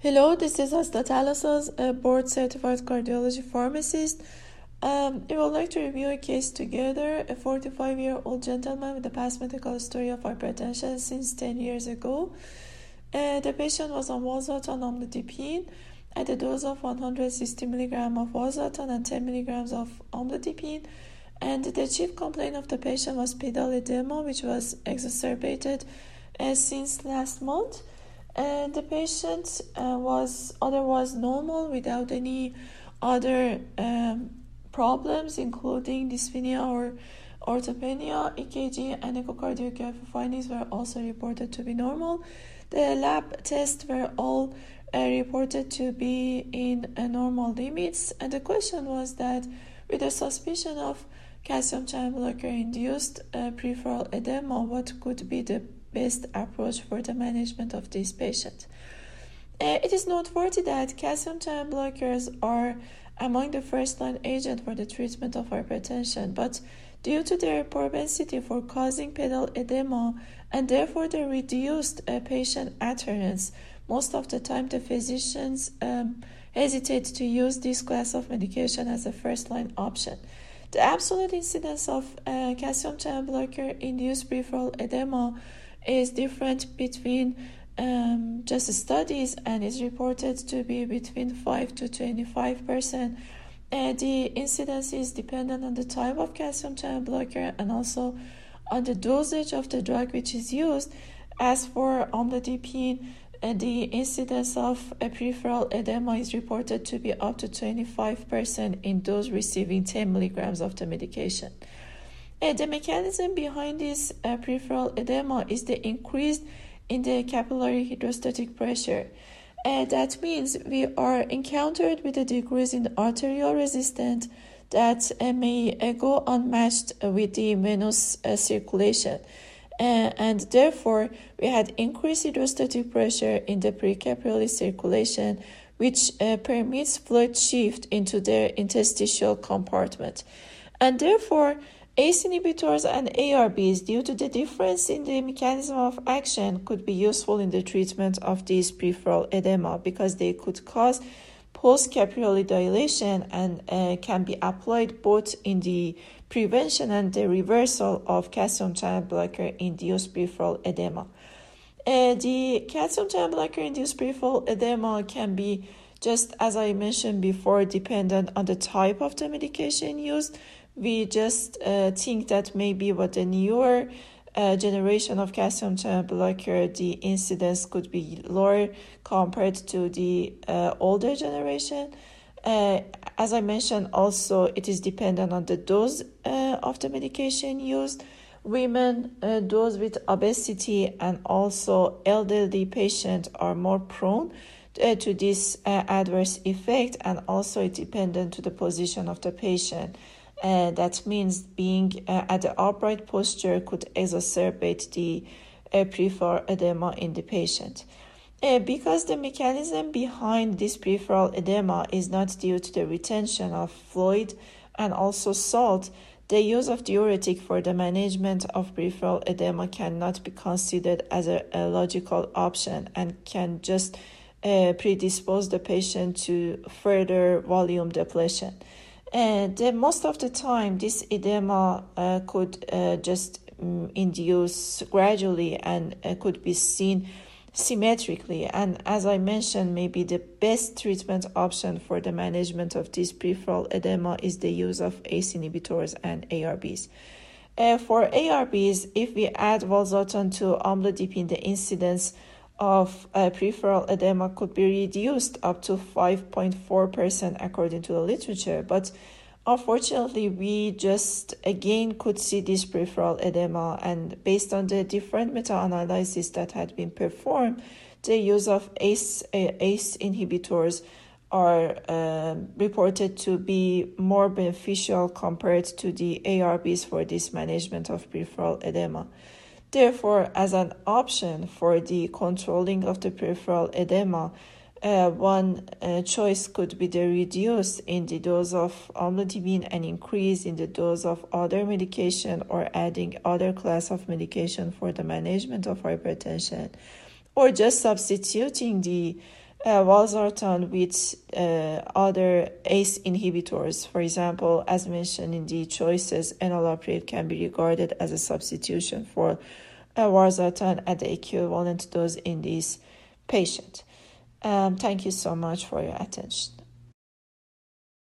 Hello, this is Asta Talasas, a board certified cardiology pharmacist. Um, I would like to review a case together. A 45 year old gentleman with a past medical history of hypertension since 10 years ago. Uh, the patient was on valsartan amlodipine at a dose of 160 mg of valsartan and 10 mg of amlodipine. And the chief complaint of the patient was pedal edema, which was exacerbated uh, since last month and the patient uh, was otherwise normal without any other um, problems, including dyspnea or orthopnea, EKG, and echocardiography findings were also reported to be normal. The lab tests were all uh, reported to be in uh, normal limits, and the question was that with a suspicion of calcium channel blocker induced uh, peripheral edema, what could be the best approach for the management of this patient. Uh, it is noteworthy that calcium channel blockers are among the first line agent for the treatment of hypertension, but due to their propensity for causing pedal edema and therefore the reduced uh, patient adherence, most of the time the physicians um, hesitate to use this class of medication as a first line option. The absolute incidence of uh, calcium channel blocker induced peripheral edema is different between um, just studies and is reported to be between 5 to 25 percent. The incidence is dependent on the type of calcium channel blocker and also on the dosage of the drug which is used. As for amlodipine, uh, the incidence of a peripheral edema is reported to be up to 25% in those receiving 10 milligrams of the medication. Uh, the mechanism behind this uh, peripheral edema is the increase in the capillary hydrostatic pressure. Uh, that means we are encountered with a decrease in arterial resistance that uh, may uh, go unmatched with the venous uh, circulation. and therefore, we had increased hydrostatic pressure in the precapillary circulation, which permits fluid shift into the interstitial compartment. And therefore, ACE inhibitors and ARBs, due to the difference in the mechanism of action, could be useful in the treatment of this peripheral edema because they could cause post capillary dilation and uh, can be applied both in the prevention and the reversal of calcium channel blocker induced peripheral edema. Uh, the calcium channel blocker induced peripheral edema can be just as I mentioned before, dependent on the type of the medication used we just uh, think that maybe what the newer uh, generation of calcium channel blocker, the incidence could be lower compared to the uh, older generation. Uh, as I mentioned, also it is dependent on the dose uh, of the medication used. Women, uh, those with obesity, and also elderly patients are more prone to this adverse effect, and also it dependent to the position of the patient. Uh, that means being uh, at the upright posture could exacerbate the uh, peripheral edema in the patient. Uh, because the mechanism behind this peripheral edema is not due to the retention of fluid and also salt, the use of diuretic for the management of peripheral edema cannot be considered as a, a logical option and can just uh, predispose the patient to further volume depletion. And most of the time, this edema uh, could uh, just um, induce gradually and uh, could be seen symmetrically. And as I mentioned, maybe the best treatment option for the management of this peripheral edema is the use of ACE inhibitors and ARBs. For ARBs, if we add valsartan to amlodipine, the incidence of uh, peripheral edema could be reduced up to 5.4% according to the literature. But unfortunately, we just again could see this peripheral edema, and based on the different meta analysis that had been performed, the use of ACE, ACE inhibitors are uh, reported to be more beneficial compared to the ARBs for this management of peripheral edema. Therefore, as an option for the controlling of the peripheral edema, uh, one uh, choice could be the reduce in the dose of amlodipine and increase in the dose of other medication or adding other class of medication for the management of hypertension or just substituting the uh, valsartan with uh, other ACE inhibitors. For example, as mentioned in the choices, enalapril can be regarded as a substitution for uh, valsartan at the equivalent dose in this patient. Um, thank you so much for your attention.